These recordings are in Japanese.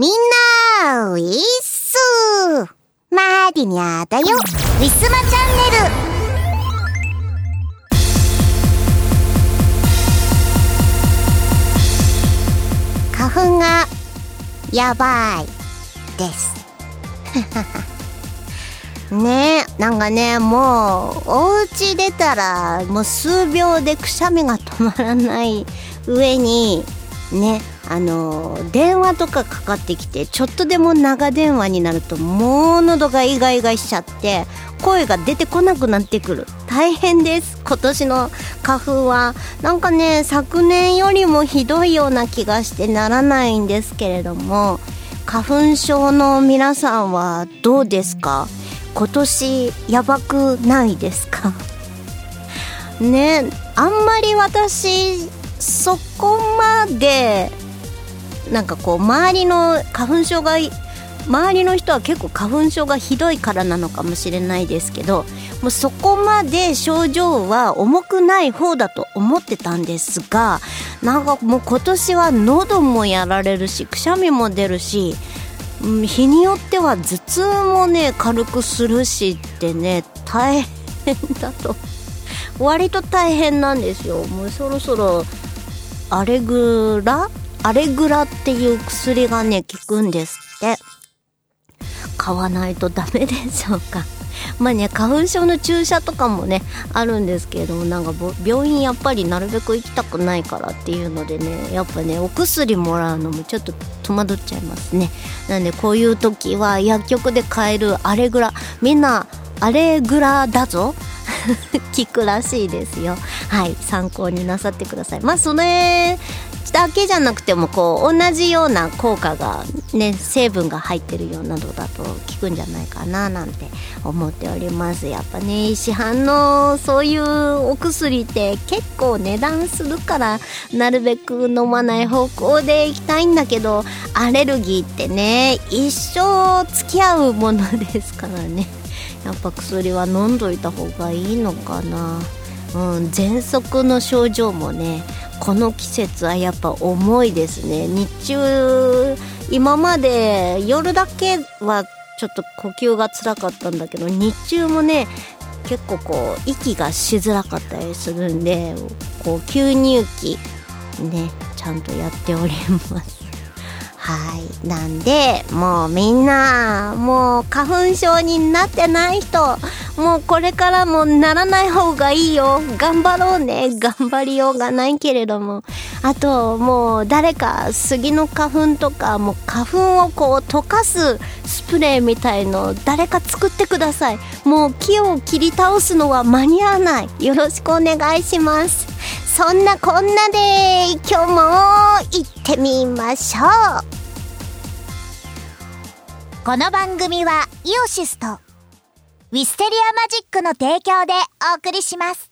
みんな、ウィッス。マーディニャーだよ。ウィスマチャンネル。花粉がやばいです。ねえなんかねもうお家出たらもう数秒でくしゃみが止まらない上にねあの電話とかかかってきてちょっとでも長電話になるともう喉がイガイガしちゃって声が出てこなくなってくる。大変です。今年の花粉は。なんかね昨年よりもひどいような気がしてならないんですけれども花粉症の皆さんはどうですか？今年やばくないですか？ねあんまり私そこまでなんかこう周りの花粉症が周りの人は結構花粉症がひどいからなのかもしれないですけどもうそこまで症状は重くない方だと思ってたんですがなんかもう今年は喉もやられるしくしゃみも出るし日によっては頭痛もね軽くするしってね大変だと。割と大変なんですよ。もうそろそろアレグラアレグラっていう薬がね効くんですって。買わないとダメでしょうか。まあね花粉症の注射とかもねあるんですけれどもなんか病院やっぱりなるべく行きたくないからっていうのでねやっぱねお薬もらうのもちょっと戸惑っちゃいますね。なんでこういう時は薬局で買えるアレグラみんなアレグラだぞ。聞くらしいですよ。はい参考になさってください。まあそれだけじゃなくてもこう同じような効果がね成分が入ってるようなのだと効くんじゃないかななんて思っております。やっぱね市販のそういうお薬って結構値段するからなるべく飲まない方向でいきたいんだけどアレルギーってね一生付き合うものですからね。やっぱ薬は飲んどいた方がいいのかな。うん喘息の症状もねこの季節はやっぱ重いですね。日中今まで夜だけはちょっと呼吸が辛かったんだけど日中もね結構こう息がしづらかったりするんでこう吸入器ねちゃんとやっております。はい。なんでもうみんなもう花粉症になってない人もうこれからもならない方がいいよ。頑張ろうね。頑張りようがないけれども。あともう誰か杉の花粉とかもう花粉をこう溶かすスプレーみたいの誰か作ってください。もう木を切り倒すのは間に合わない。よろしくお願いします。そんなこんなで今日も行ってみましょう。この番組はイオシスとウィステリアマジックの提供でお送りします。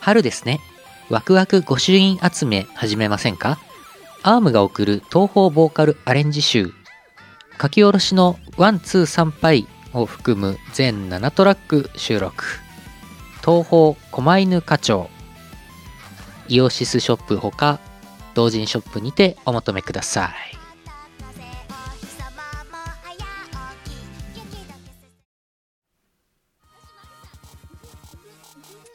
春ですね。ワクワク御朱印集め始めませんか？アームが送る東方ボーカルアレンジ集。書き下ろしのワンツー参拝を含む全7トラック収録。東方狛犬課長。イオシスショップほか同人ショップにてお求めください。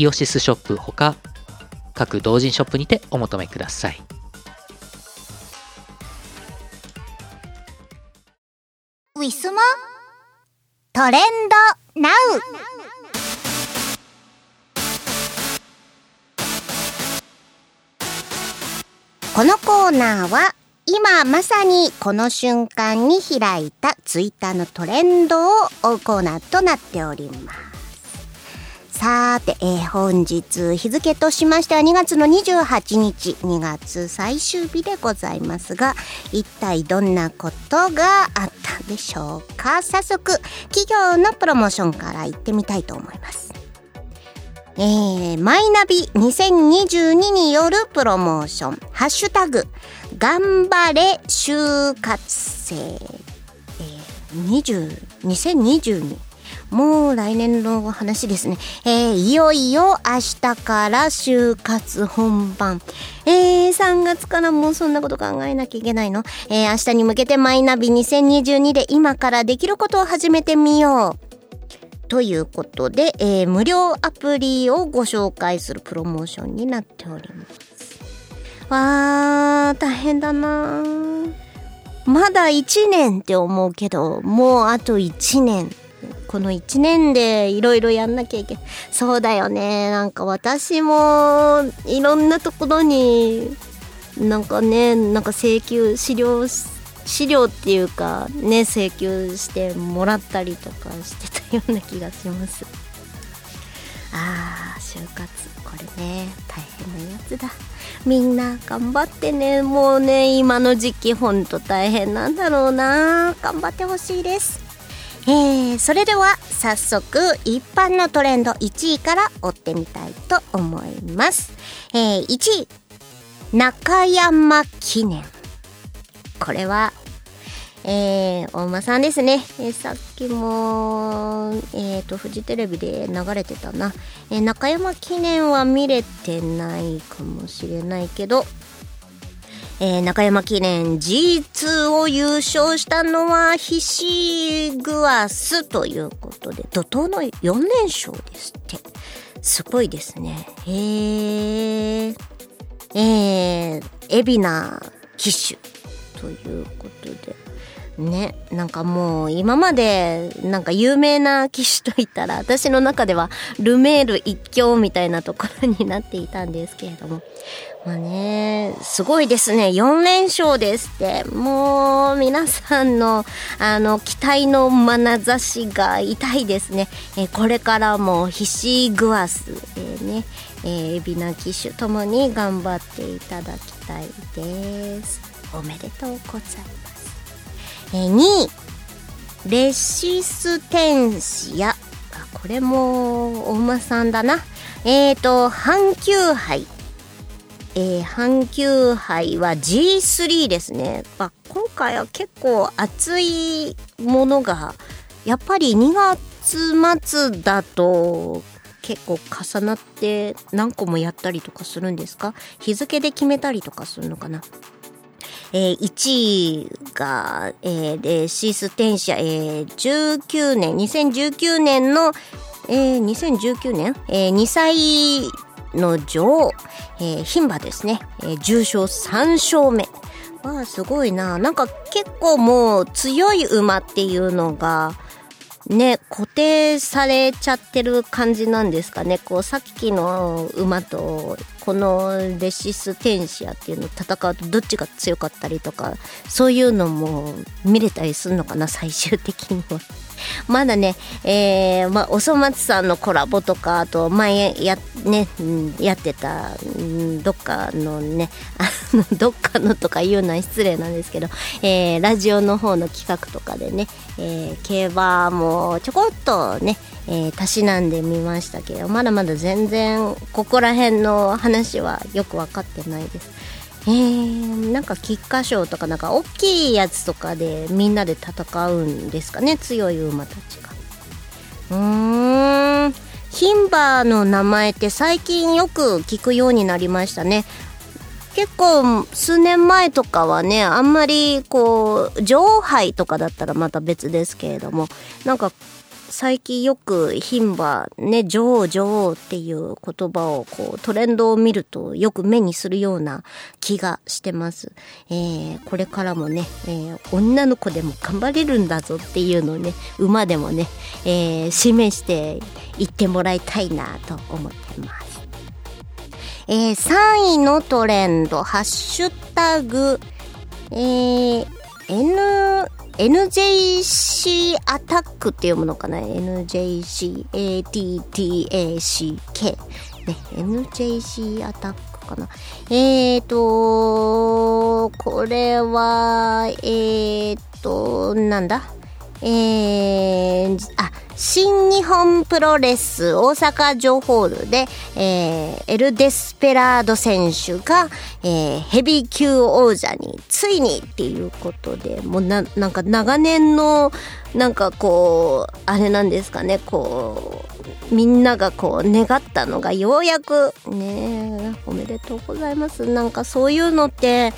イオシスショップほか各同人ショップにてお求めください。ウィスマトレンドナウ。このコーナーは今まさにこの瞬間に開いたツイッターのトレンドを追うコーナーとなっております。さて、えー、本日日付としましては2月の28日、2月最終日でございますが、一体どんなことがあったでしょうか？早速、企業のプロモーションから行ってみたいと思います。えー、マイナビ2022によるプロモーション、ハッシュタグ、頑張れ就活生、えー、20、2022もう来年の話ですね。えー、いよいよ明日から就活本番。えー、3月からもうそんなこと考えなきゃいけないの？えー、明日に向けてマイナビ2022で今からできることを始めてみよう。ということで、えー、無料アプリをご紹介するプロモーションになっております。わー、大変だなまだ1年って思うけど、もうあと1年。この1年でいろいろやんなきゃいけない。そうだよね。なんか私もいろんなところになんかね、なんか請求、資料、資料っていうかね、請求してもらったりとかしてたような気がします。あー、就活。これね、大変なやつだ。みんな頑張ってね。もうね、今の時期ほんと大変なんだろうな。頑張ってほしいです。えー、それでは早速一般のトレンド1位から追ってみたいと思います。えー、1位、中山記念。これは、えー、大間さんですね。えー、さっきも、えっ、ー、と、フジテレビで流れてたな。えー、中山記念は見れてないかもしれないけど、えー、中山記念 G2 を優勝したのはヒシグアスということで、怒涛の4連勝ですって。すごいですね。へえ。えー、海老名騎手ということで。ね、なんかもう今までなんか有名な騎手といったら私の中ではルメール一強みたいなところになっていたんですけれどもまあね、すごいですね。4連勝ですって。もう、皆さんの、あの、期待の眼差しが痛いですね。え、これからも、ヒシグアス、えー、ね、えー、エビナ騎手ともに頑張っていただきたいです。おめでとうございます。えー、2位、レシステンシア。これも、お馬さんだな。えっ、ー、と、阪急杯。えー、阪急杯は G3 ですね。まあ、今回は結構熱いものが、やっぱり2月末だと結構重なって何個もやったりとかするんですか？日付で決めたりとかするのかな？えー、1位が、えー、レシステンシャ、えー、19年、2019年の、えー、2019年、えー、2歳の女王、えー、牝馬ですね、えー、重賞3勝目。わあ、すごいな。なんか結構もう強い馬っていうのが、ね、固定されちゃってる感じなんですかね。こう、さっきの馬と、このレシステンシアっていうのを戦うとどっちが強かったりとか、そういうのも見れたりするのかな、最終的には。まだね、えー、まあ、おそ松さんのコラボとか、あと前や、ね、やってた、どっかのね、あの、どっかのとか言うのは失礼なんですけど、えー、ラジオの方の企画とかでね、えー、競馬もちょこっとね、えー、たしなんでみましたけど、まだまだ全然、ここら辺の話はよく分かってないです。えー、なんか菊花賞とかなんか大きいやつとかでみんなで戦うんですかね強い馬たちが。うーん。牝馬の名前って最近よく聞くようになりましたね。結構数年前とかはねあんまりこう女王杯とかだったらまた別ですけれどもなんか最近よく牝馬ね、女王女王っていう言葉をこうトレンドを見るとよく目にするような気がしてます。えー、これからもね、えー、女の子でも頑張れるんだぞっていうのをね、馬でもね、えー、示していってもらいたいなと思ってます。えー、3位のトレンド、ハッシュタグ、えー、N、NJC アタックっていうものかな ?NJCATTACK。ね、NJC アタックかな。えーと、これは、えーと、なんだ？えー、あ、新日本プロレス大阪城ホールで、えー、エル・デスペラード選手が、えー、ヘビー級王者についにっていうことで、もうな、なんか長年の、なんかこう、あれなんですかね、こう、みんながこう願ったのがようやく、ねおめでとうございます。なんかそういうのって、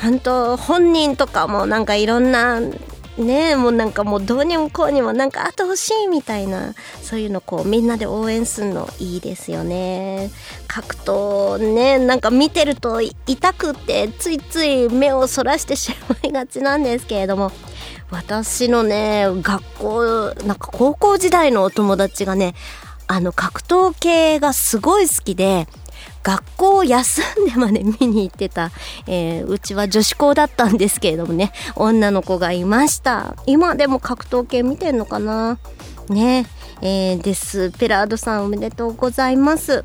本当本人とかもなんかいろんなねえもうなんかもうどうにもこうにもなんかあってほしいみたいなそういうのこうみんなで応援するのいいですよね。格闘ねなんか見てると痛くってついつい目をそらしてしまいがちなんですけれども私のね学校なんか高校時代のお友達がねあの格闘系がすごい好きで学校を休んでまで見に行ってた、えー、うちは女子校だったんですけれどもね、女の子がいました。今でも格闘系見てんのかな？ね、えー、です。ペラードさんおめでとうございます。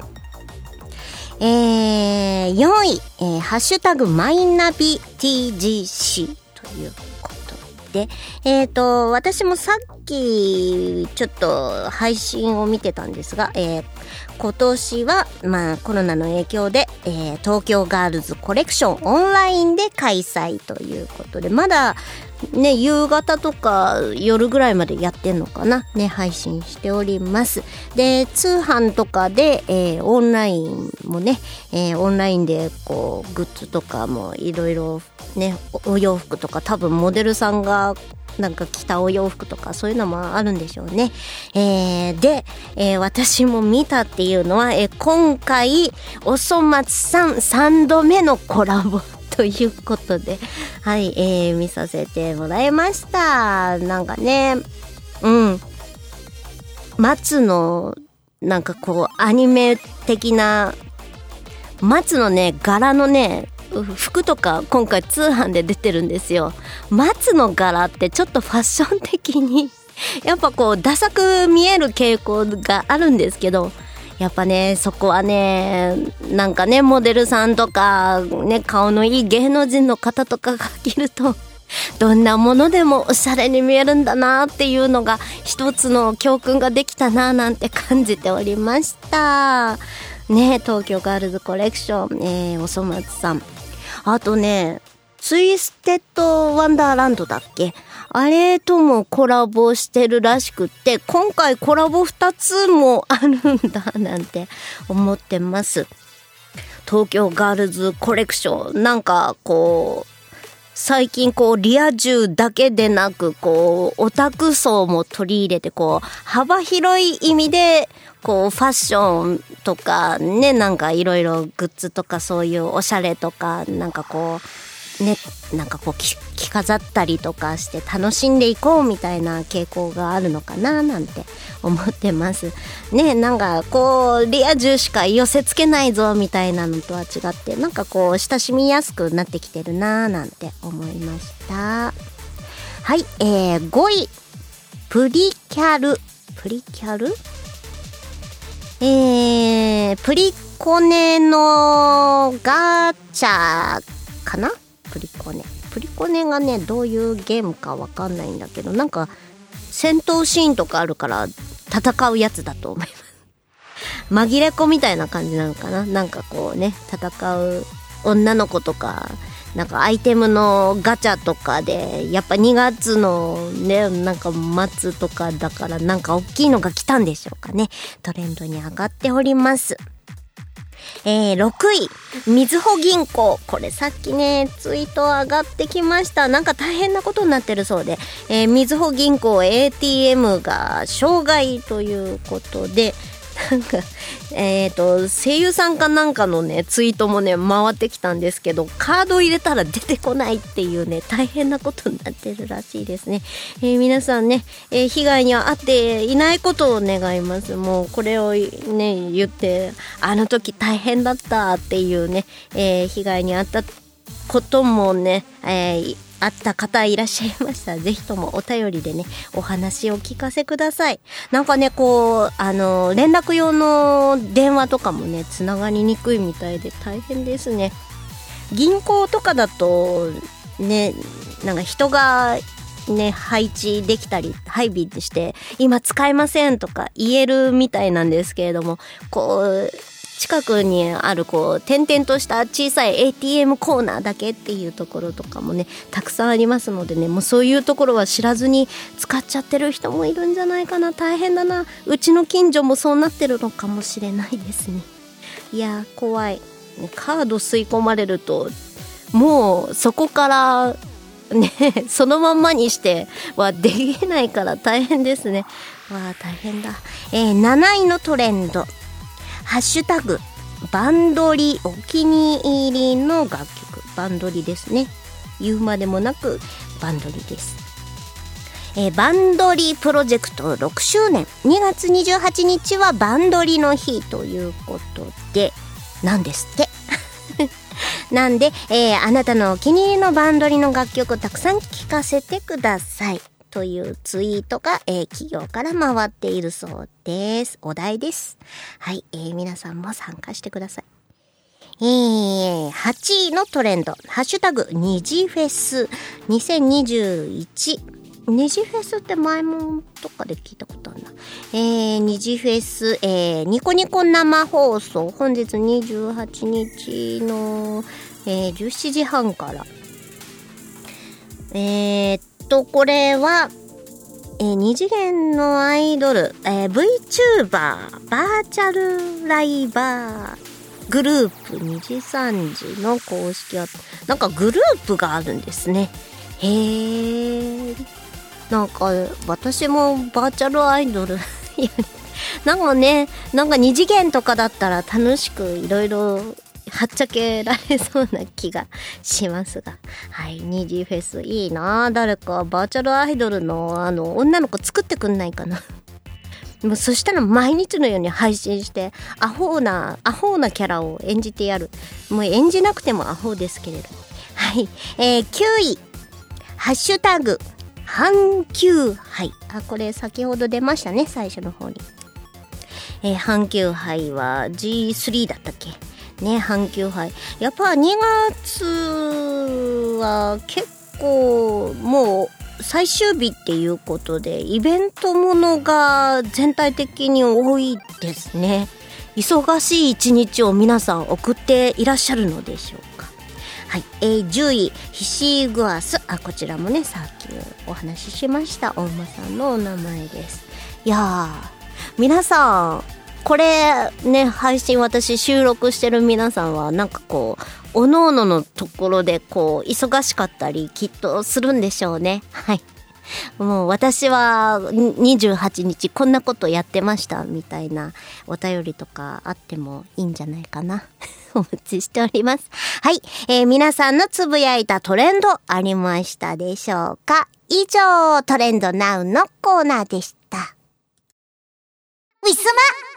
えー、4位、えー、ハッシュタグマイナビ TGC ということで、えっ、ー、と、私もさっきちょっと配信を見てたんですが、えー、今年は、まあ、コロナの影響で、えー、東京ガールズコレクションオンラインで開催ということで、まだ、ね、夕方とか夜ぐらいまでやってんのかな？ね、配信しております。で、通販とかで、えー、オンラインもね、えー、オンラインでこう、グッズとかもいろいろね、お洋服とか多分モデルさんがなんか着たお洋服とかそういうのもあるんでしょうね。えー、で、えー、私も見たっていうのは、えー、今回、おそ松さん3度目のコラボということで、はい、えー、見させてもらいました。なんかね、うん。松の、なんかこう、アニメ的な、松のね、柄のね、服とか今回通販で出てるんですよ。松の柄ってちょっとファッション的に やっぱこうダサく見える傾向があるんですけどやっぱねそこはねなんかねモデルさんとかね顔のいい芸能人の方とかが着ると どんなものでもおしゃれに見えるんだなっていうのが一つの教訓ができたななんて感じておりました。ね東京ガールズコレクション、えー、おそ松さん。あとね、ツイステッドワンダーランドだっけ？あれともコラボしてるらしくって、今回コラボ2つもあるんだなんて思ってます。東京ガールズコレクション。なんかこう、最近こうリア充だけでなくこうオタク層も取り入れてこう幅広い意味でこうファッションとかねなんかいろいろグッズとかそういうおしゃれとかなんかこうねなんかこう着飾ったりとかして楽しんでいこうみたいな傾向があるのかななんて思ってます。ねなんかこうリア充しか寄せつけないぞみたいなのとは違ってなんかこう親しみやすくなってきてるななんて思いました。はいえー、5位。プリキャル。プリキャル？えー、プリコネのガチャかな？プリコネ。プリコネがね、どういうゲームかわかんないんだけど、なんか、戦闘シーンとかあるから、戦うやつだと思います。紛れ子みたいな感じなのかな？なんかこうね、戦う女の子とか、なんかアイテムのガチャとかでやっぱ2月のねなんか末とかだからなんか大きいのが来たんでしょうかねトレンドに上がっておりますえー、6位、みずほ銀行。これさっきね、ツイート上がってきました。なんか大変なことになってるそうで、えー、みずほ銀行 ATM が障害ということで、なんか、えっ、ー、と、声優さんかなんかのね、ツイートもね、回ってきたんですけど、カード入れたら出てこないっていうね、大変なことになってるらしいですね。えー、皆さんね、えー、被害に遭っていないことを願います。もう、これをね、言って、あの時大変だったっていうね、え被害に遭ったこともね、えー、あった方いらっしゃいましたら、ぜひともお便りでね、お話をお聞かせください。なんかね、こう、あの、連絡用の電話とかもね、つながりにくいみたいで大変ですね。銀行とかだと、ね、なんか人がね、配置できたり、配備して、今使えませんとか言えるみたいなんですけれども、こう、近くにあるこう点々とした小さい ATM コーナーだけっていうところとかもねたくさんありますのでねもうそういうところは知らずに使っちゃってる人もいるんじゃないかな。大変だな。うちの近所もそうなってるのかもしれないですね。いや怖い、カード吸い込まれるともうそこからね そのまんまにしてはできないから大変ですね。わあ大変だ。えー、7位のトレンド。ハッシュタグ、バンドリお気に入りの楽曲。バンドリですね。言うまでもなく、バンドリです。えー、バンドリプロジェクト6周年。2月28日はバンドリの日ということで、なんですって。なんで、えー、あなたのお気に入りのバンドリの楽曲をたくさん聴かせてください。というツイートが、えー、企業から回っているそうです。お題です。はい、えー、皆さんも参加してください。えー、8位のトレンド、ハッシュタグ、二次フェス2021。二次フェスって前もとかで聞いたことあるな。えー、二次フェス、えー、ニコニコ生放送、本日28日の、えー、17時半から。えー、と、これは、えー、二次元のアイドル、えー、VTuber、バーチャルライバー、グループ2時3時の公式は、なんかグループがあるんですね。へえ。なんか、私もバーチャルアイドル なんかね、なんか二次元とかだったら楽しくいろいろはっちゃけられそうな気がしますが。はい、二次フェスいいな。誰かバーチャルアイドルのあの女の子作ってくんないかな。もうそしたら毎日のように配信してアホなアホなキャラを演じてやる。もう演じなくてもアホですけれど。はい、えー、9位。ハッシュタグ。阪急杯。あこれ先ほど出ましたね最初の方に。えー、阪急杯は G3 だったっけ？ね阪急杯。やっぱ2月は結構もう最終日っていうことでイベントものが全体的に多いですね。忙しい一日を皆さん送っていらっしゃるのでしょうか。はい、えー、10位ヒシーグアスあこちらもねさっきお話ししました。お馬さんのお名前です。いやー皆さんこれね、配信私収録してる皆さんはなんかこう、おのおののところでこう、忙しかったりきっとするんでしょうね。はい。もう私は28日こんなことやってましたみたいなお便りとかあってもいいんじゃないかな。お待ちしております。はい。えー、皆さんのつぶやいたトレンドありましたでしょうか？以上、トレンドナウのコーナーでした。ウィスマ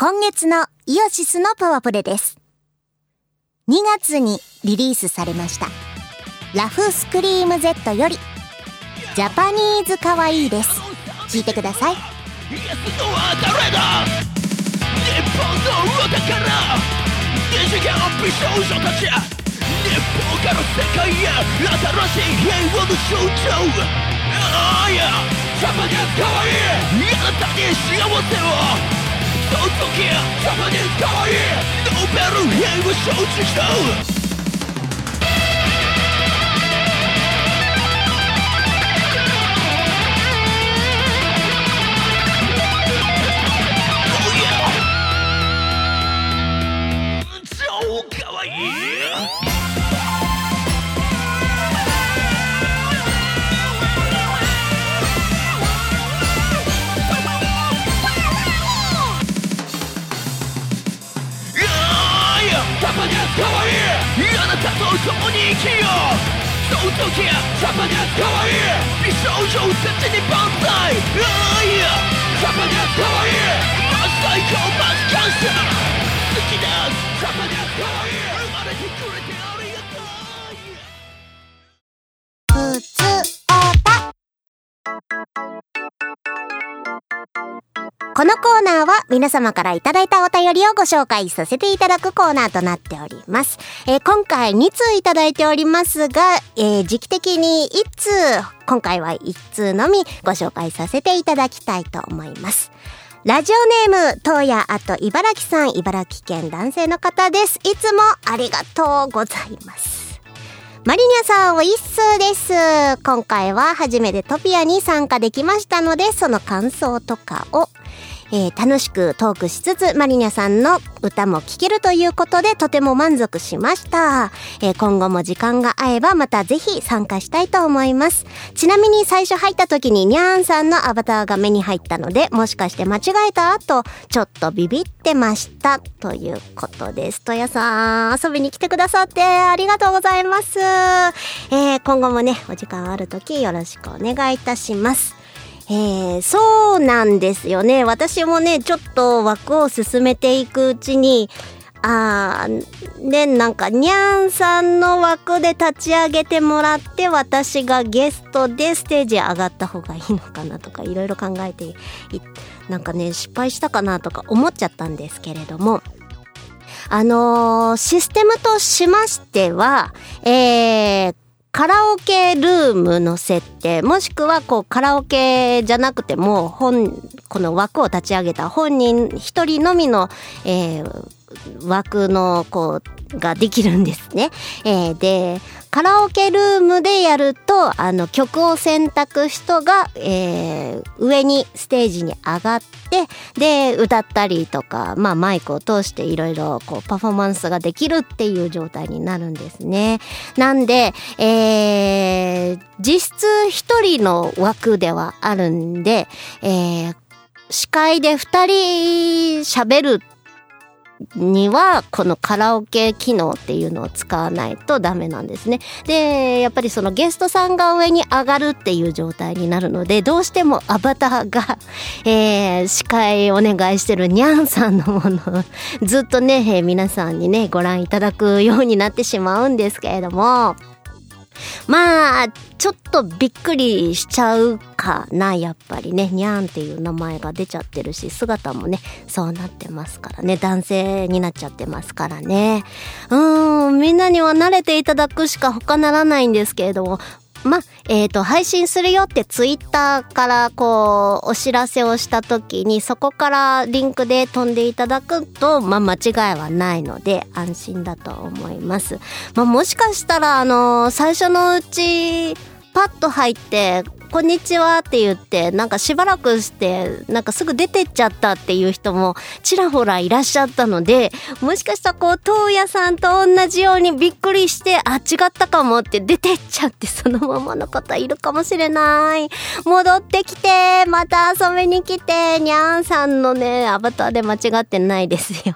今月のイオシスのパワプレです。2月にリリースされました。ラフスクリーム Z より、ジャパニーズかわいいです。聞いてください。日本のお宝二次元美少女たち日本から世界へ。新しい平和の象徴。ああや。ジャパニーズかわい。いあなたに幸せを。その時たまに可愛いノーベル平和承知したきよその時はジャパニアスかわいい美少女たちに万歳ああいやジャパニアスかわいいマス最高マスキャンサー好きですジャパニアスかわいい生まれてくれてありがとうふつおたこのコーナーは皆様からいただいたお便りをご紹介させていただくコーナーとなっております。えー今回2通いただいておりますが、えー時期的に1通、今回は1通のみご紹介させていただきたいと思います。ラジオネーム、東野あと茨城さん、茨城県男性の方です。いつもありがとうございます。マリニャさん、おいっすーです。今回は初めてトピアに参加できましたので、その感想とかを、えー楽しくトークしつつ、マリニャさんの歌も聴けるということで、とても満足しました。えー今後も時間が合えば、またぜひ参加したいと思います。ちなみに最初入った時にニャーンさんのアバターが目に入ったので、もしかして間違えたと、ちょっとビビってました。ということです。とやさん、遊びに来てくださってありがとうございます。えー今後もね、お時間ある時よろしくお願いいたします。えーそうなんですよね。私もね、ちょっと枠を進めていくうちに、あー、ね、なんか、にゃんさんの枠で立ち上げてもらって、私がゲストでステージ上がった方がいいのかなとか、いろいろ考えてい、なんかね、失敗したかなとか思っちゃったんですけれども、あのーシステムとしましては、えー、カラオケルームの設定、もしくはこうカラオケじゃなくても、本、この枠を立ち上げた本人一人のみの、えー枠のこうができるんですね。えーでカラオケルームでやるとあの曲を選択人が、えー上にステージに上がってで歌ったりとか、まあ、マイクを通していろいろパフォーマンスができるっていう状態になるんですね。なんで、えー実質一人の枠ではあるんで、えー司会で二人喋るにはこのカラオケ機能っていうのを使わないとダメなんですね。でやっぱりそのゲストさんが上に上がるっていう状態になるのでどうしてもアバターが、えー司会お願いしてるニャンさんのものずっとね、えー皆さんにねご覧いただくようになってしまうんですけれどもまあちょっとびっくりしちゃうかなやっぱりね。にゃんっていう名前が出ちゃってるし姿もねそうなってますからね。男性になっちゃってますからね。うーんみんなには慣れていただくしか他ならないんですけれどもま、えっ、と、配信するよってツイッターからこう、お知らせをした時に、そこからリンクで飛んでいただくと、まあ、間違いはないので、安心だと思います。まあ、もしかしたら、あの最初のうち、パッと入って、こんにちはって言って、なんかしばらくして、なんかすぐ出てっちゃったっていう人もちらほらいらっしゃったので、もしかしたらこう、東野さんと同じようにびっくりして、あ、違ったかもって出てっちゃって、そのままの方いるかもしれない。戻ってきて、また遊びに来て、にゃんさんのね、アバターで間違ってないですよ。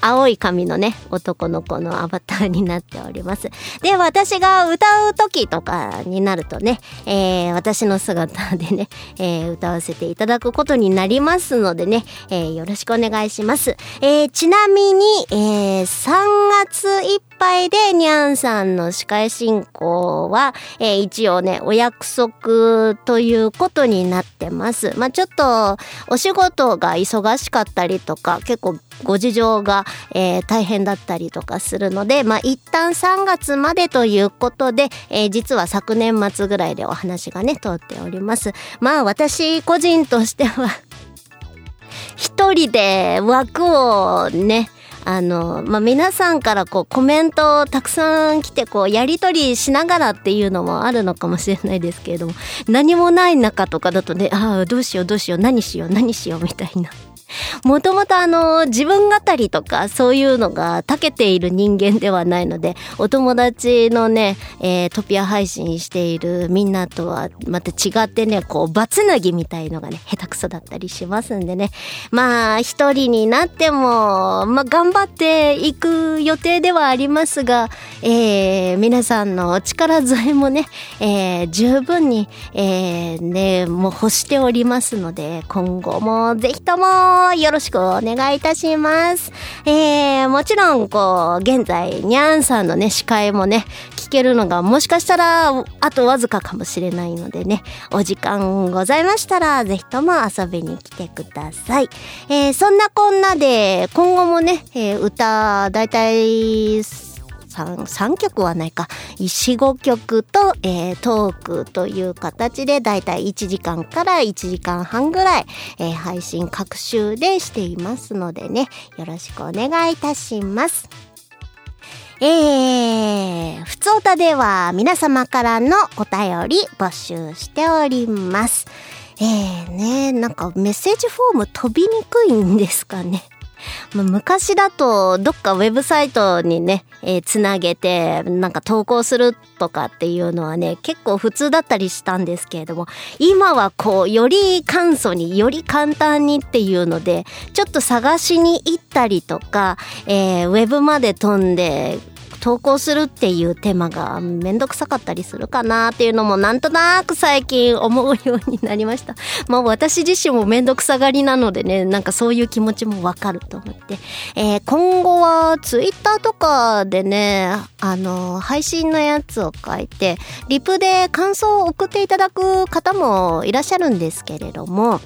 青い髪のね、男の子のアバターになっております。で、私が歌う時とかになるとね、えー私の姿でね、えー歌わせていただくことになりますのでね、えーよろしくお願いします。えちなみに、えー3月いっぱいでにゃんさんの司会進行は、えー一応ね、お約束ということになってます。まあちょっと、お仕事が忙しかったりとか、結構ご事情が、えー大変だったりとかするので、まあ一旦3月までということで、えー実は昨年末ぐらいでお話がね、通っております。まあ私個人としては、一人で枠をね、あの、まあ、皆さんからこうコメントをたくさん来てこうやり取りしながらっていうのもあるのかもしれないですけれども、何もない中とかだとね、ああ、どうしようどうしよう、何しよう何しようみたいな。もともとあの、自分語りとかそういうのが長けている人間ではないので、お友達のね、えー、トピア配信しているみんなとはまた違ってね、こう、バツナギみたいのがね、下手くそだったりしますんでね。まあ、一人になっても、まあ、頑張っていく予定ではありますが、えー、皆さんのお力添えもね、えー、十分に、えー、ね、もう欲しておりますので、今後もぜひともよろしくお願いいたします。えー、もちろん、こう、現在、にゃんさんのね、司会もね、聞けるのがもしかしたら、あとわずかかもしれないのでね、お時間ございましたら、ぜひとも遊びに来てください。えー、そんなこんなで、今後もね、えー、歌、だいたい、3, 3曲はないか4、5曲と、えー、トークという形でだいたい1時間から1時間半ぐらい、えー、配信各週でしていますのでね、よろしくお願いいたします。えー、ふつおたでは皆様からのお便り募集しております。えーね、なんかメッセージフォーム飛びにくいんですかね。昔だとどっかウェブサイトにね、えー、つなげてなんか投稿するとかっていうのはね結構普通だったりしたんですけれども今はこうより簡素により簡単にっていうのでちょっと探しに行ったりとか、えー、ウェブまで飛んで投稿するっていう手間がめんどくさかったりするかなっていうのもなんとなく最近思うようになりました。まあ私自身もめんどくさがりなのでね、なんかそういう気持ちもわかると思って。えー、今後はツイッターとかでね、あの、配信のやつを書いて、リプで感想を送っていただく方もいらっしゃるんですけれども、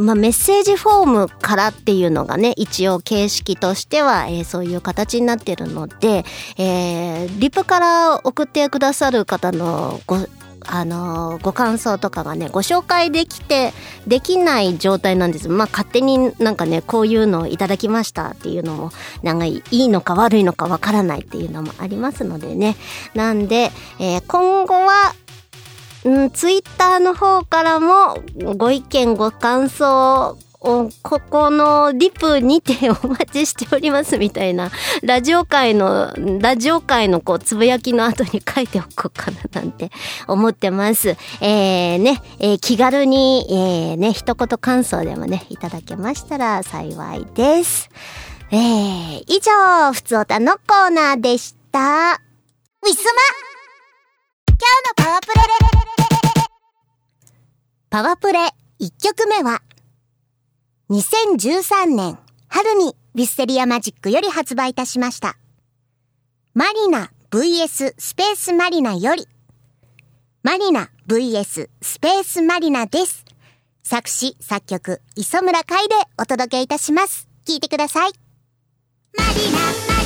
まあ、メッセージフォームからっていうのがね、一応形式としては、えー、そういう形になってるので、えー、リプから送ってくださる方のご、あのー、ご感想とかがね、ご紹介できて、できない状態なんです。まあ、勝手になんかね、こういうのをいただきましたっていうのも、なんかいいのか悪いのかわからないっていうのもありますのでね。なんで、えー、今後は、うん、ツイッターの方からもご意見ご感想をここのリプにてお待ちしておりますみたいなラジオ界のラジオ界のこうつぶやきの後に書いておこうかななんて思ってます。えー、ね、えー、気軽に、えー、ね一言感想でもねいただけましたら幸いです。えー、以上ふつおたのコーナーでした。ウィスマ今日のパワープレ。パワープレ1曲目は2013年春にウィステリアマジックより発売いたしました。マリナ VS スペースマリナよりマリナ VS スペースマリナです。作詞作曲磯村海でお届けいたします。聞いてください。マリナ。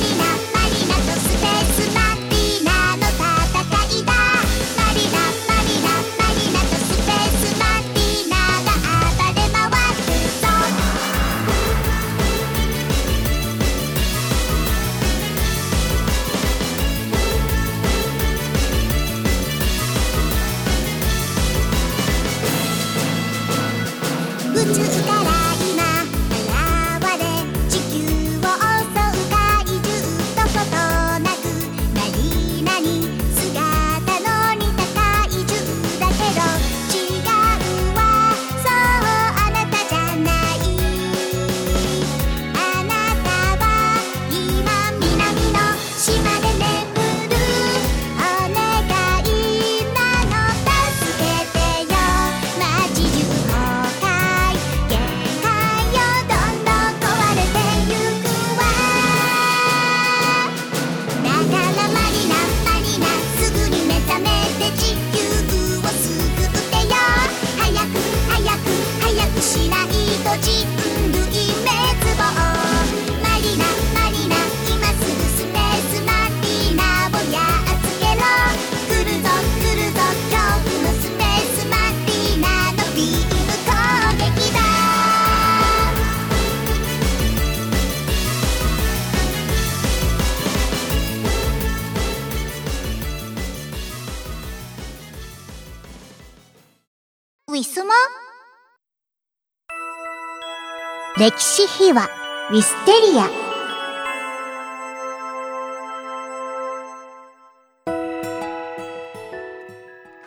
歴史秘話ウィステリア。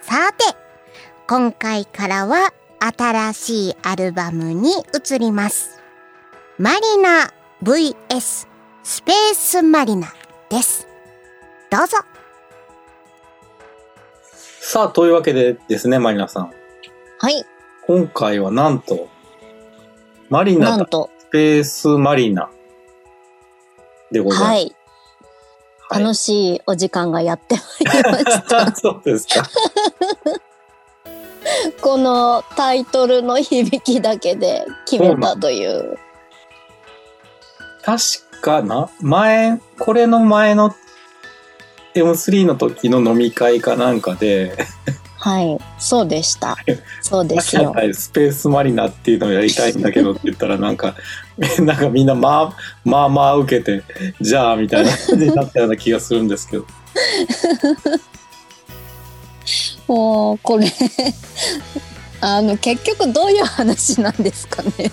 さて今回からは新しいアルバムに移ります。マリナ VS スペースマリナです。どうぞ。さあ、というわけでですね、マリナさん。はい。今回はなんと、マリナとなんとスペースマリナでございます。はい。楽しいお時間がやってまいりました。そうですか。このタイトルの響きだけで決めたという。確かな、前、これの前の M3 の時の飲み会かなんかで、はい。そうでした。そうですよ。スペースマリナっていうのをやりたいんだけどって言ったらなんか、なんかみんなまあ、まあまあ受けて、じゃあみたいな感じになったような気がするんですけど。もう、これ、あの、結局どういう話なんですかね。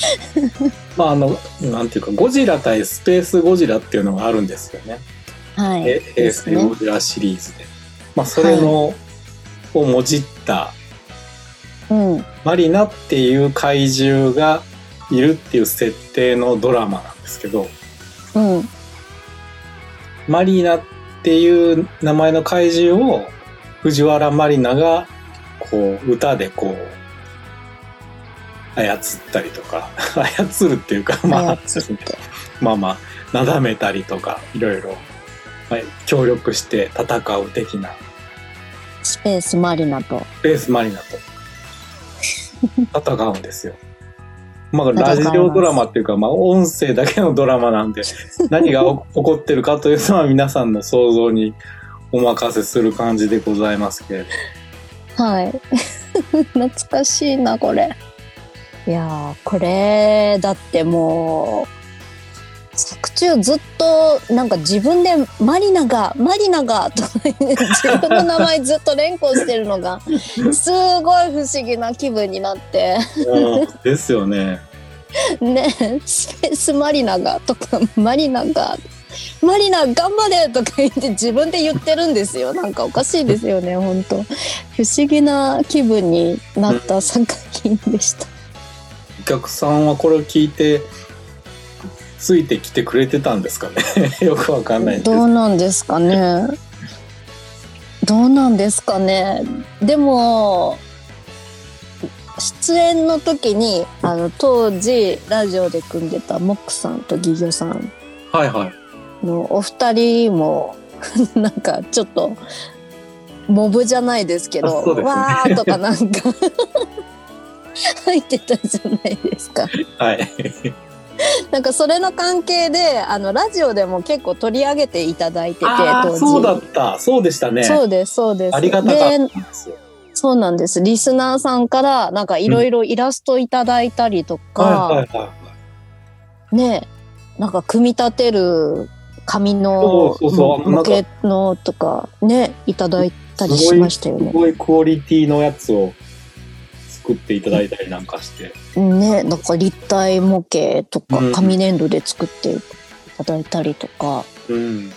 まああの、なんていうか、ゴジラ対スペースゴジラっていうのがあるんですよね。はい。え平ですね成ゴジラシリーズで。まあそれの、をもじったうん。マリナっていう怪獣がいるっていう設定のドラマなんですけど、うん。マリナっていう名前の怪獣を藤原マリナがこう歌でこう操ったりとか 操るっていうかまあ。まあまあなだめたりとかいろいろ、まあ協力して戦う的なスペースマリナと。ベースマリナと 戦うんですよ。まあラジオドラマっていうか、まあ音声だけのドラマなんで、何が起起こってるかというのは皆さんの想像にお任せする感じでございますけれど。はい。懐かしいな、これ。いやー、これ、だってもう、作中ずっと、なんか自分でマリナが、マリナが、と自分の名前ずっと連呼してるのが、すごい不思議な気分になって、うんですよね。ね、スペースマリナが、とか、マリナが、マリナ頑張れとか言って自分で言ってるんですよ。なんかおかしいですよね、本当不思議な気分になった作品でした。お客さんはこれを聞いて、ついてきてくれてたんですかね。よくわかんないど。どうなんですかね。どうなんですかね。でも、出演の時に、あの、当時、ラジオで組んでたモックさんとギギョさんはいはい。のお二人も、なんかちょっと、モブじゃないですけど、ねわーとかなんか、入ってたじゃないですか。はい。なんかそれの関係で、あの、ラジオでも結構取り上げていただいてて。そうだった。そうでしたね。そうです、そうです。ありがたかっでた。そうなんです。リスナーさんから、なんかいろいろイラストいただいたりとか、はいはいはい。ね、なんか組み立てる紙の模型のとか、ね、いただいたりしましたよね。すごいクオリティのやつを作っていただいたりなんかして。ね、なんか立体模型とかうん紙粘土で作っていただいたりとか、うん。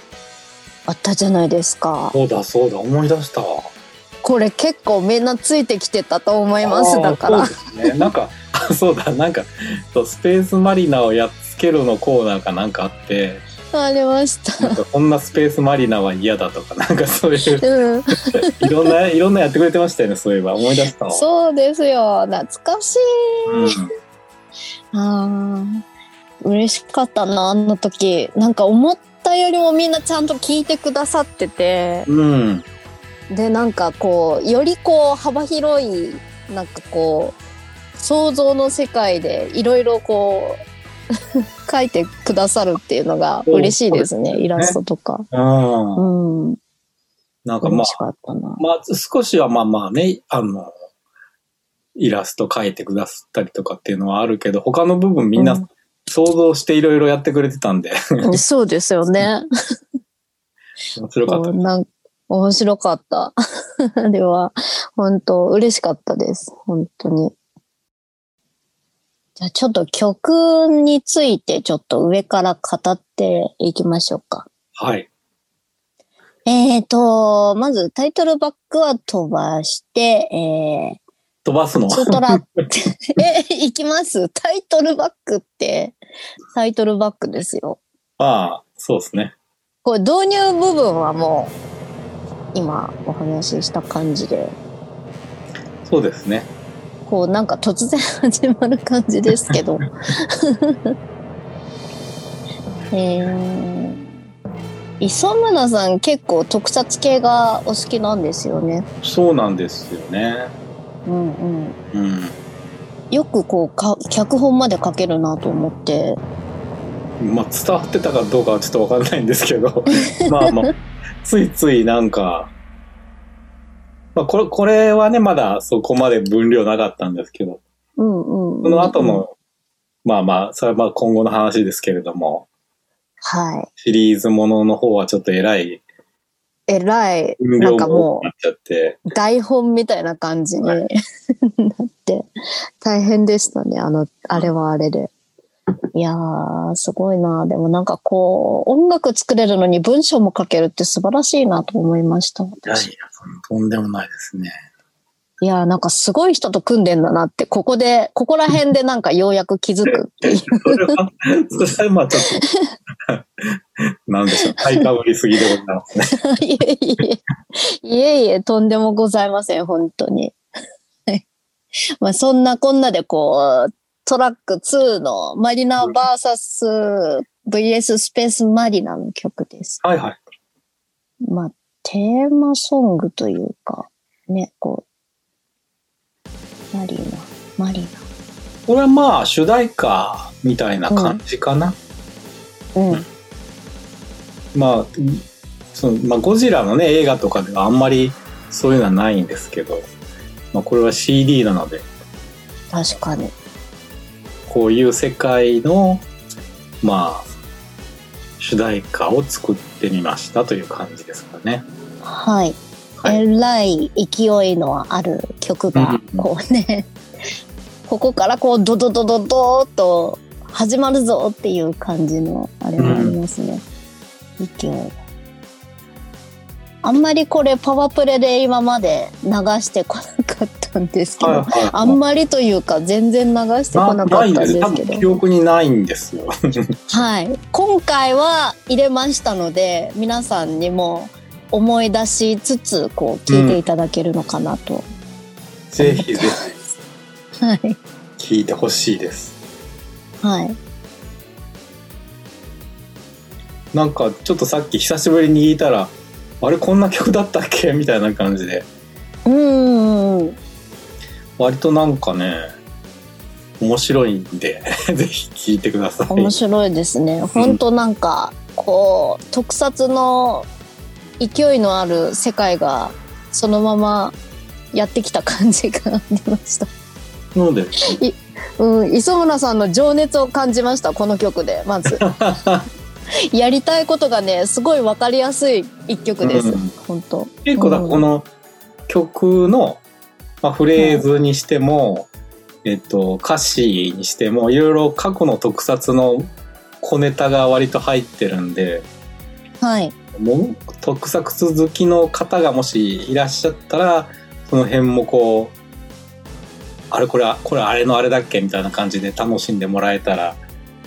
あったじゃないですか。そうだそうだ、思い出したわ。これ結構みんなついてきてたと思います。だから。そうですね。なんか、あ そうだ、なんか、スペースマリナをやっつけるのコーナーかなんかあって、ありました。こんなスペースマリナは嫌だとか、なんかそういう、うん。いろんな、いろんなやってくれてましたよね、そういえば。思い出したわ。そうですよ。懐かしい。うん。ああ、嬉しかったな、あの時。なんか思ったよりもみんなちゃんと聞いてくださってて、うん。で、なんかこう、よりこう、幅広い、なんかこう、想像の世界でいろいろこう、書いてくださるっていうのが嬉しいですね、すねイラストとか。うん。うん。なんかまあ嬉し、かったな。まあ、少しはまあまあね、あの、イラスト描いてくださったりとかっていうのはあるけど、他の部分みんうなん想像していろいろやってくれてたんで、そうですよね。面白かった面白かった。あれは、本当嬉しかったです。本当に。じゃあちょっと曲についてちょっと上から語っていきましょうか。はい。えーと、まずタイトルバックは飛ばして、え飛ばすの？ー、ツートラ、え、いきます？タイトルバックって、タイトルバックですよ。まあ、そうですね。これ導入部分はもう、今お話しした感じで、そうですね。こうなんか突然始まる感じですけど。えー、磯村さん結構特撮系がお好きなんですよね。そうなんですよね。うんうん。うん。よくこうか脚本まで書けるなと思って。まあ、伝わってたかどうかはちょっとわかんないんですけど、まあまあ、ついついなんか、まあ、これ、これはね、まだそこまで分量なかったんですけど、うんうん、うん。その後。の、まあまあ、それはまあ今後の話ですけれども、はい。シリーズものの方はちょっと偉いえらい、なんかもう台本みたいな感じに なって、大変でしたね。あの、あれはあれで。いやー、すごいな。でもなんかこう、音楽作れるのに文章も書けるって素晴らしいなと思いました。いやいや私、とんでもないですね。いやー、なんかすごい人と組んでんだなって、ここで、ここら辺でなんかようやく気づくっていう。それは、それはまあちょっと、なんでしょう、買いかぶりすぎでございますね。いえいえ、いえいえ、とんでもございません、本当に。はいまあ、そんなこんなでこう、トラック2のマリナ VS VS スペースマリナの曲です。はいはい。まあ、テーマソングというか、ね、こう、マリナ、マリこれはまあ主題歌みたいな感じかな。ナ。うん。まあ、そのまあ、ゴジラのね、映画とかではあんまりそういうのはないんですけど、まあ、これは CD なので、確かに。こういう世界の、まあ、主題歌を作ってみましたという感じですかね。はい。はいえらい勢いのある曲がうん、こうね、ここからこうドドドドドーっと始まるぞっていう感じのあれがありますね。勢いが。あんまりこれパワープレで今まで流してこなかったんですけど、はいはいはいあんまりというか全然流してこなかったんです多けど。分記憶にないんですよ。はい。今回は入れましたので、皆さんにも思い出しつつ、こう、聞いていただけるのかなと。ぜひぜはい。ひ聞いてほしいです。はい。なんかちょっとさっき久しぶりに聞いたら、あれこんな曲だったっけ？みたいな感じで。うーん。割となんかね、面白いんで、ぜひ聞いてください。面白いですね。本当なんか、こう、特撮の勢いのある世界が、そのままやってきた感じがありました。ので、うん、磯村さんの情熱を感じました、この曲で、まず。やりたいことがね、すごいわかりやすい一曲です。うん本当。結構だ、うんこの曲の、まあ、フレーズにしても、えっと、歌詞にしても、いろいろ過去の特撮の小ネタが割と入ってるんで、はい。もう特撮好きの方がもしいらっしゃったら、その辺もこう、あれこれ、これあれのあれだっけみたいな感じで楽しんでもらえたら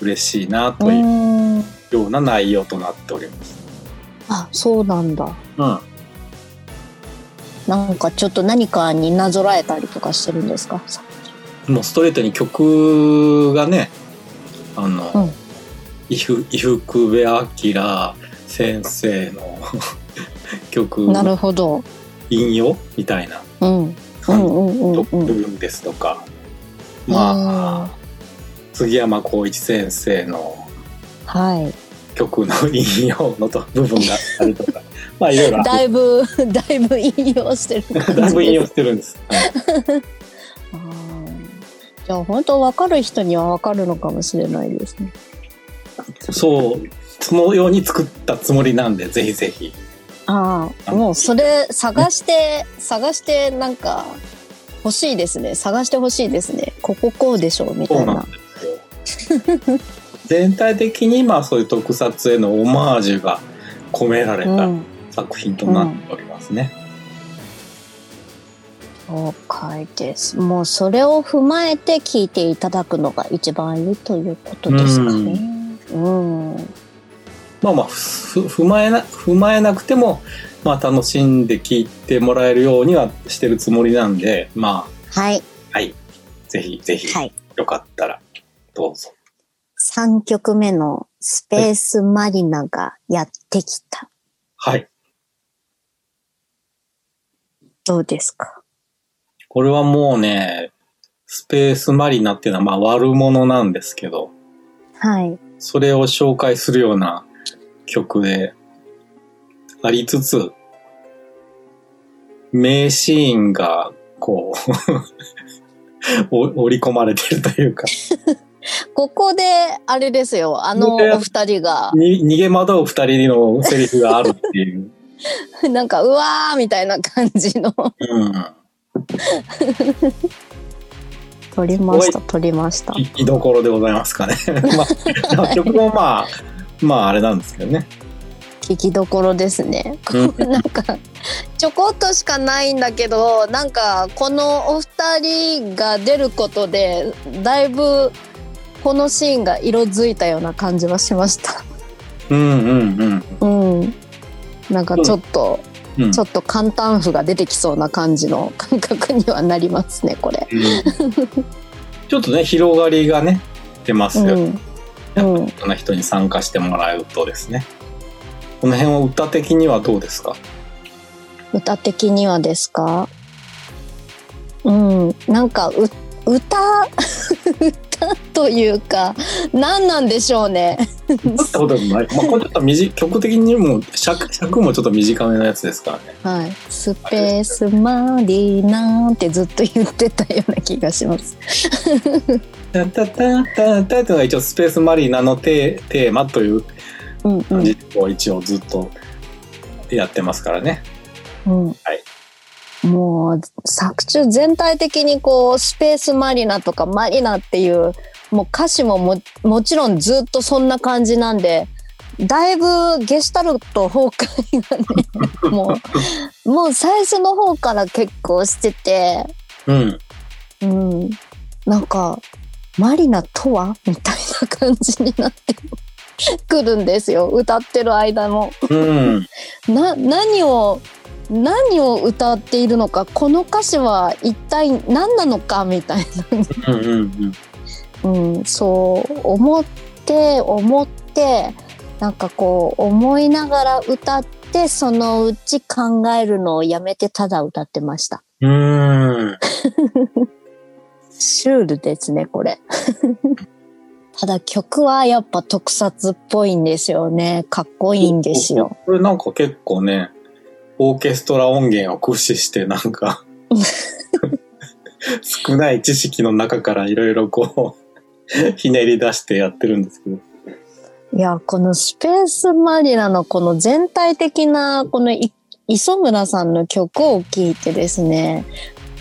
嬉しいなとういう。ような内容となっております。あ、そうなんだ。うん。なんかちょっと何かになぞらえたりとかしてるんですか？もうストレートに曲がね、あの、うん伊福部明先生の 曲なるほど。引用みたいなうん。うんですとか、まあ、杉山浩一先生のはい。曲の引用のと部分があったりとか、まあいろいろあだいぶ、だいぶ引用してる。だいぶ引用してるんです。はいじゃあ本当分かる人には分かるのかもしれないですね。そう、そのように作ったつもりなんで、ぜひぜひ。ああ、もうそれ探して、探してなんか欲しいですね。探してほしいですね。こここうでしょうみたいなそうなん。です。全体的にまあそういう特撮へのオマージュが込められたうん作品となっておりますね。了解です。もうそれを踏まえて聞いていただくのが一番いいということですかね。うん。まあまあふ踏まえな踏まえなくてもまあ楽しんで聞いてもらえるようにはしてるつもりなんでまはい。あはいぜひぜひはい。よかったらどうぞ。3曲目のスペースマリナがやってきた。はい。どうですか？これはもうねスペースマリナっていうのはまあ悪者なんですけどはい。それを紹介するような曲でありつつ、名シーンが、こう お、織り込まれてるというか、ここで、あれですよ。あのお二人が、に逃げ惑う二人のセリフがあるっていう。なんか、うわーみたいな感じの。うん。撮りました、撮りました。いいどころでございますかね。まあ、曲もまあ、まああれなんですけどね。聞きどころですね。うんなんかちょこっとしかないんだけどなんかこのお二人が出ることでだいぶこのシーンが色づいたような感じはしました。うんうんうん。なんかちょっと、うん。うんちょっと簡単符が出てきそうな感じの感覚にはなりますねこれ。うんちょっとね、広がりがね、出ますよ。うん。うん。いろんな人に参加してもらうとですね。この辺は歌的にはどうですか？歌的にはですか？うん。なんかう歌 歌というか何なんでしょうね。歌ったこともない。まあ、これちょっと短い曲的にも尺、尺もちょっと短めのやつですからね。はい。スペースマリーナーってずっと言ってたような気がします。タタタタタっていうのが一応スペースマリーナのテーテーマといううんう感ん。じでこう一応ずっとやってますからね。うんはい。もう作中全体的にこうスペースマリナとかマリナっていうもう歌詞もももちろんずっとそんな感じなんでだいぶゲシュタルト崩壊がねもう もう最初の方から結構しててうん。うんなんかマリナとはみたいな感じになってくるんですよ歌ってる間も。うん。な何を何を歌っているのかこの歌詞は一体何なのかみたいうんうんうん。な、うん、そう思って思ってなんかこう思いながら歌ってそのうち考えるのをやめてただ歌ってました。うーん。シュールですねこれ。ただ曲はやっぱ特撮っぽいんですよね。かっこいいんですよ。これなんか結構ね、オーケストラ音源を駆使してなんか、少ない知識の中からいろいろこう、ひねり出してやってるんですけど。いや、このスペースマリナのこの全体的な、このい磯村さんの曲を聴いてですね、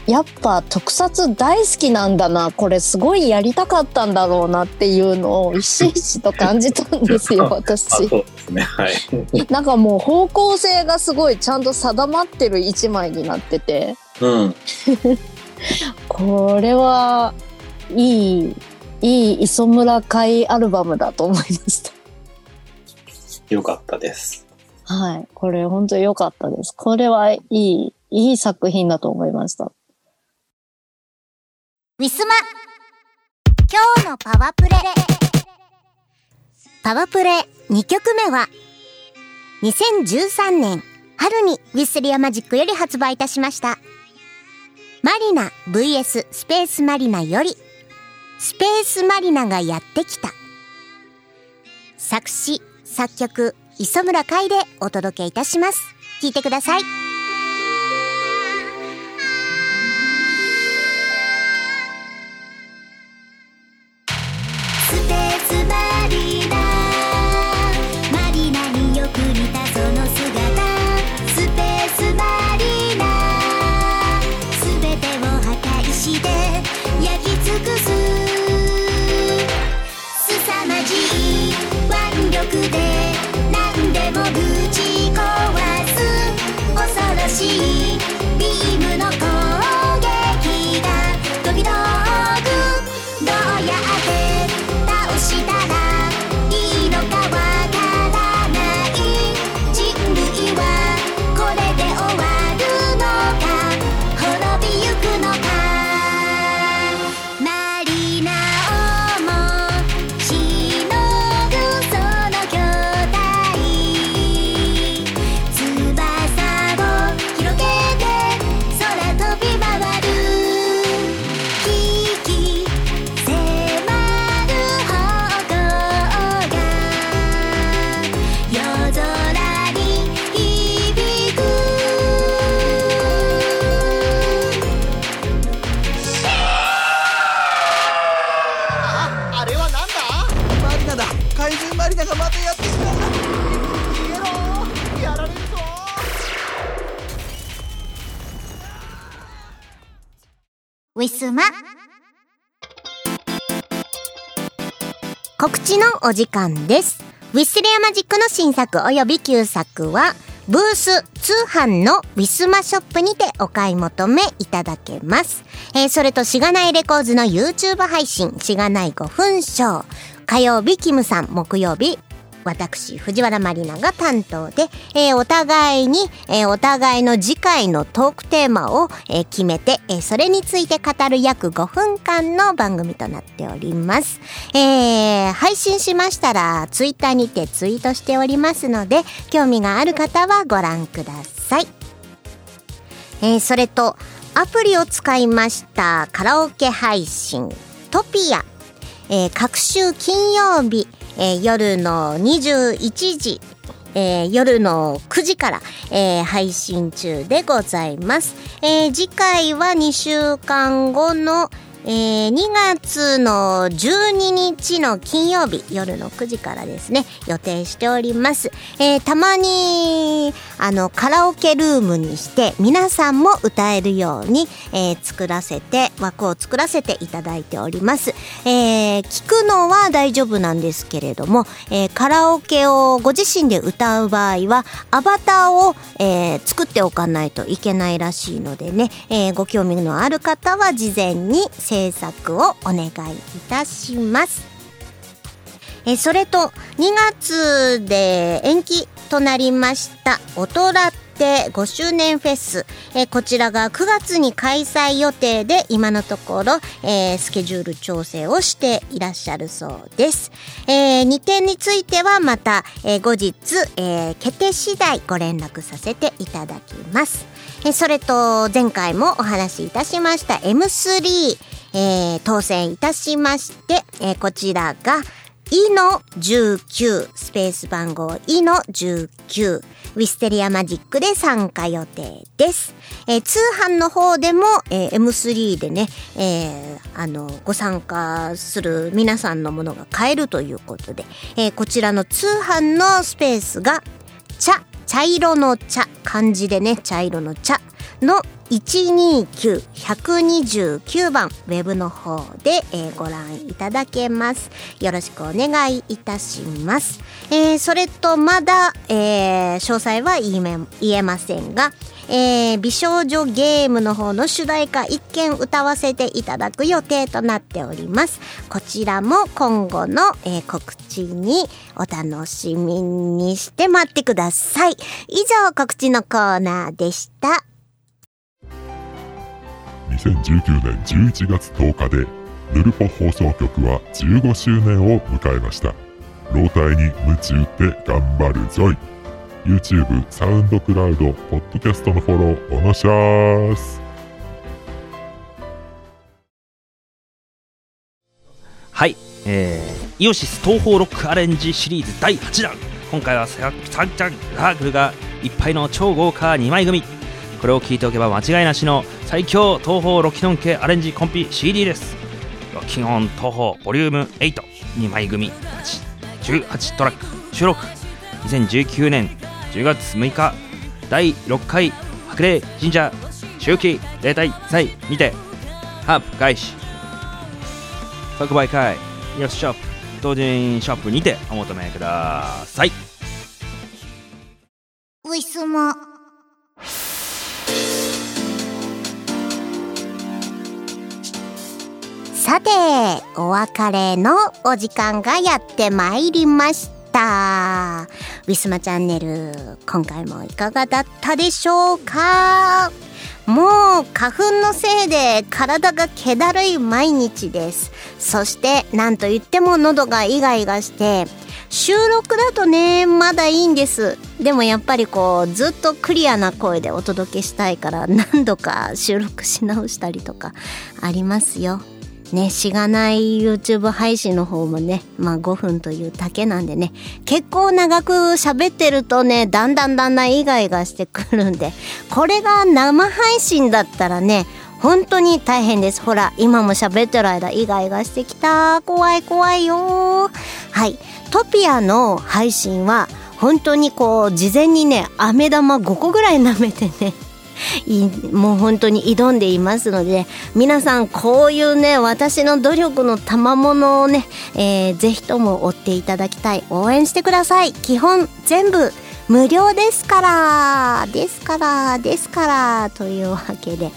やっぱ特撮大好きなんだな、これすごいやりたかったんだろうなっていうのをひしひしと感じたんですよ、あ、私そ。うですね。はい。なんかもう方向性がすごいちゃんと定まってる一枚になってて、うん。これはいい、いい磯村会アルバムだと思いました。よかったです。はい。これ本当に良かったです。これはいい、いい作品だと思いました。ウィスマ。今日のパワープレ。パワープレ。2曲目は2013年春にウィスリアマジックより発売いたしました。マリナ VS スペースマリナよりスペースマリナがやってきた。作詞作曲磯村海でお届けいたします。聴いてください。チームのお時間です。ウィスレアマジックの新作及び旧作は、ブース通販のウィスマショップにてお買い求めいただけます。えーそれとしがないレコーズの YouTube 配信、しがない5分ショー。火曜日、キムさん、木曜日、私、藤原マリナが担当で、えーお互いに、えーお互いの次回のトークテーマを、えー決めて、えーそれについて語る約5分間の番組となっております。えー配信しましたら、ツイッターにてツイートしておりますので、興味がある方はご覧ください。えーそれと、アプリを使いましたカラオケ配信、トピア。えー各週金曜日、えー夜の21時、えー夜の9時から、えー配信中でございます。えー次回は2週間後の、えー2月の12日の金曜日夜の9時からですね。予定しております、えーたまにあのカラオケルームにして皆さんも歌えるように、えー作らせて枠を作らせていただいております、えー聞くのは大丈夫なんですけれども、えーカラオケをご自身で歌う場合はアバターを、えー作っておかないといけないらしいのでね、えーご興味のある方は事前に制作をお願いいたします。えそれと2月で延期となりました「大人って5周年フェス」えこちらが9月に開催予定で今のところ、えースケジュール調整をしていらっしゃるそうです。え2点についてはまた、えー後日、えー決定次第ご連絡させていただきます。えそれと前回もお話しいたしました M3、えー当選いたしまして、えーこちらがイの19スペース番号イの19ウィステリアマジックで参加予定です。えー通販の方でも、えー M3 でね、えーあのご参加する皆さんのものが買えるということで、えーこちらの通販のスペースが茶茶色の茶漢字でね茶色の茶の129129番ウェブの方で、えーご覧いただけます。よろしくお願いいたします、えーそれとまだ、えー詳細は言いめ言えませんがえー美少女ゲームの方の主題歌一見歌わせていただく予定となっております。こちらも今後の、えー告知にお楽しみにして待ってください。以上告知のコーナーでした。2019年11月10日でヌルポ放送局は15周年を迎えました。老体に夢中って頑張るぞい。YouTube、サウンドクラウド、ポッドキャストのフォローおのしゃーす。はい、えー、イオシス東方ロックアレンジシリーズ第8弾。今回はササンチャンラークルがいっぱいの超豪華2枚組。これを聞いておけば間違いなしの最強東方ロキノン系アレンジコンピ CD です。ロキノン東方ボリューム82枚組18トラック収録。2019年10月6日第6回白麗神社秋季例大祭にてハープ開始。即売会。よっしゃ。同人ショップにてお求めください。ウィスマさて、お別れのお時間がやってまいりました。ウィスマチャンネル、今回もいかがだったでしょうか？もう花粉のせいで体が気だるい毎日です。そして、なんと言っても喉がイガイガして、収録だとね、まだいいんです。でもやっぱりこう、ずっとクリアな声でお届けしたいから、何度か収録し直したりとかありますよ。ね、しがない YouTube 配信の方もね、まあ5分というだけなんでね、結構長く喋ってるとね、だんだんだんだんイガイガしてくるんで、これが生配信だったらね、本当に大変です。ほら、今も喋ってる間イガイガしてきた。怖い怖いよ。はい。トピアの配信は、本当にこう、事前にね、飴玉5個ぐらい舐めてね、もう本当に挑んでいますので皆さんこういうね私の努力の賜物をね、えーぜひとも追っていただきたい。応援してください。基本全部無料ですから。ですからですからというわけで。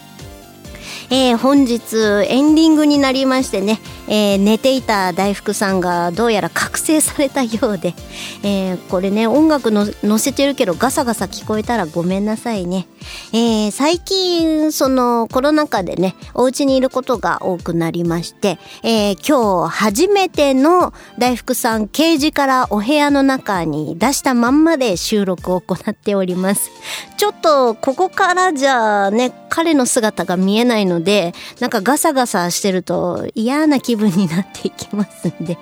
えー本日エンディングになりましてね、えー寝ていた大福さんがどうやら覚醒されたようで、えーこれね音楽の載せてるけどガサガサ聞こえたらごめんなさいね、えー最近そのコロナ禍でねお家にいることが多くなりまして、えー今日初めての大福さんケージからお部屋の中に出したまんまで収録を行っております。ちょっとここからじゃあね彼の姿が見えないのでなんかガサガサしてると嫌な気分になっていきますんで。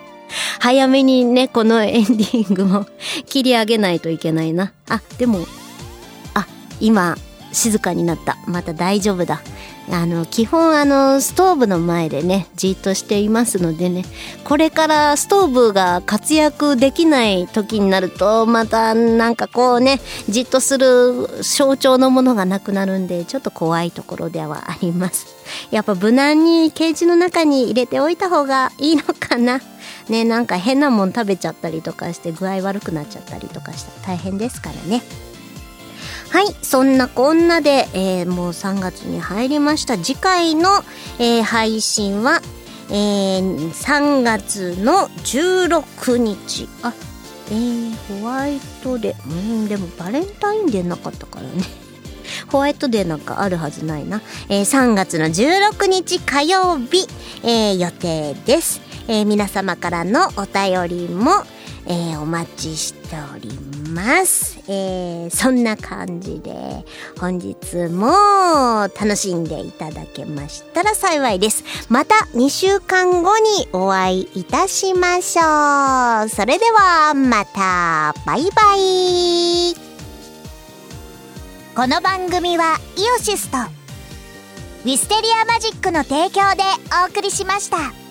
早めにねこのエンディングを切り上げないといけないな。あでもあ今静かになった。また大丈夫だ。あの基本あのストーブの前でねじっとしていますのでねこれからストーブが活躍できない時になるとまたなんかこうねじっとする象徴のものがなくなるんでちょっと怖いところではあります。やっぱ無難にケージの中に入れておいた方がいいのかな。ねなんか変なもん食べちゃったりとかして具合悪くなっちゃったりとかしたら大変ですからね。はい、そんなこんなで、えーもう3月に入りました。次回の、えー配信は、えー3月の16日。あ、えーホワイトデー。うん、でもバレンタインデーなかったからね。ホワイトデーなんかあるはずないな。えー3月の16日火曜日、えー予定です。えー皆様からのお便りも、えーお待ちしておりますます。えーそんな感じで本日も楽しんでいただけましたら幸いです。また2週間後にお会いいたしましょう。それではまたバイバイ。この番組はイオシスとウィステリアマジックの提供でお送りしました。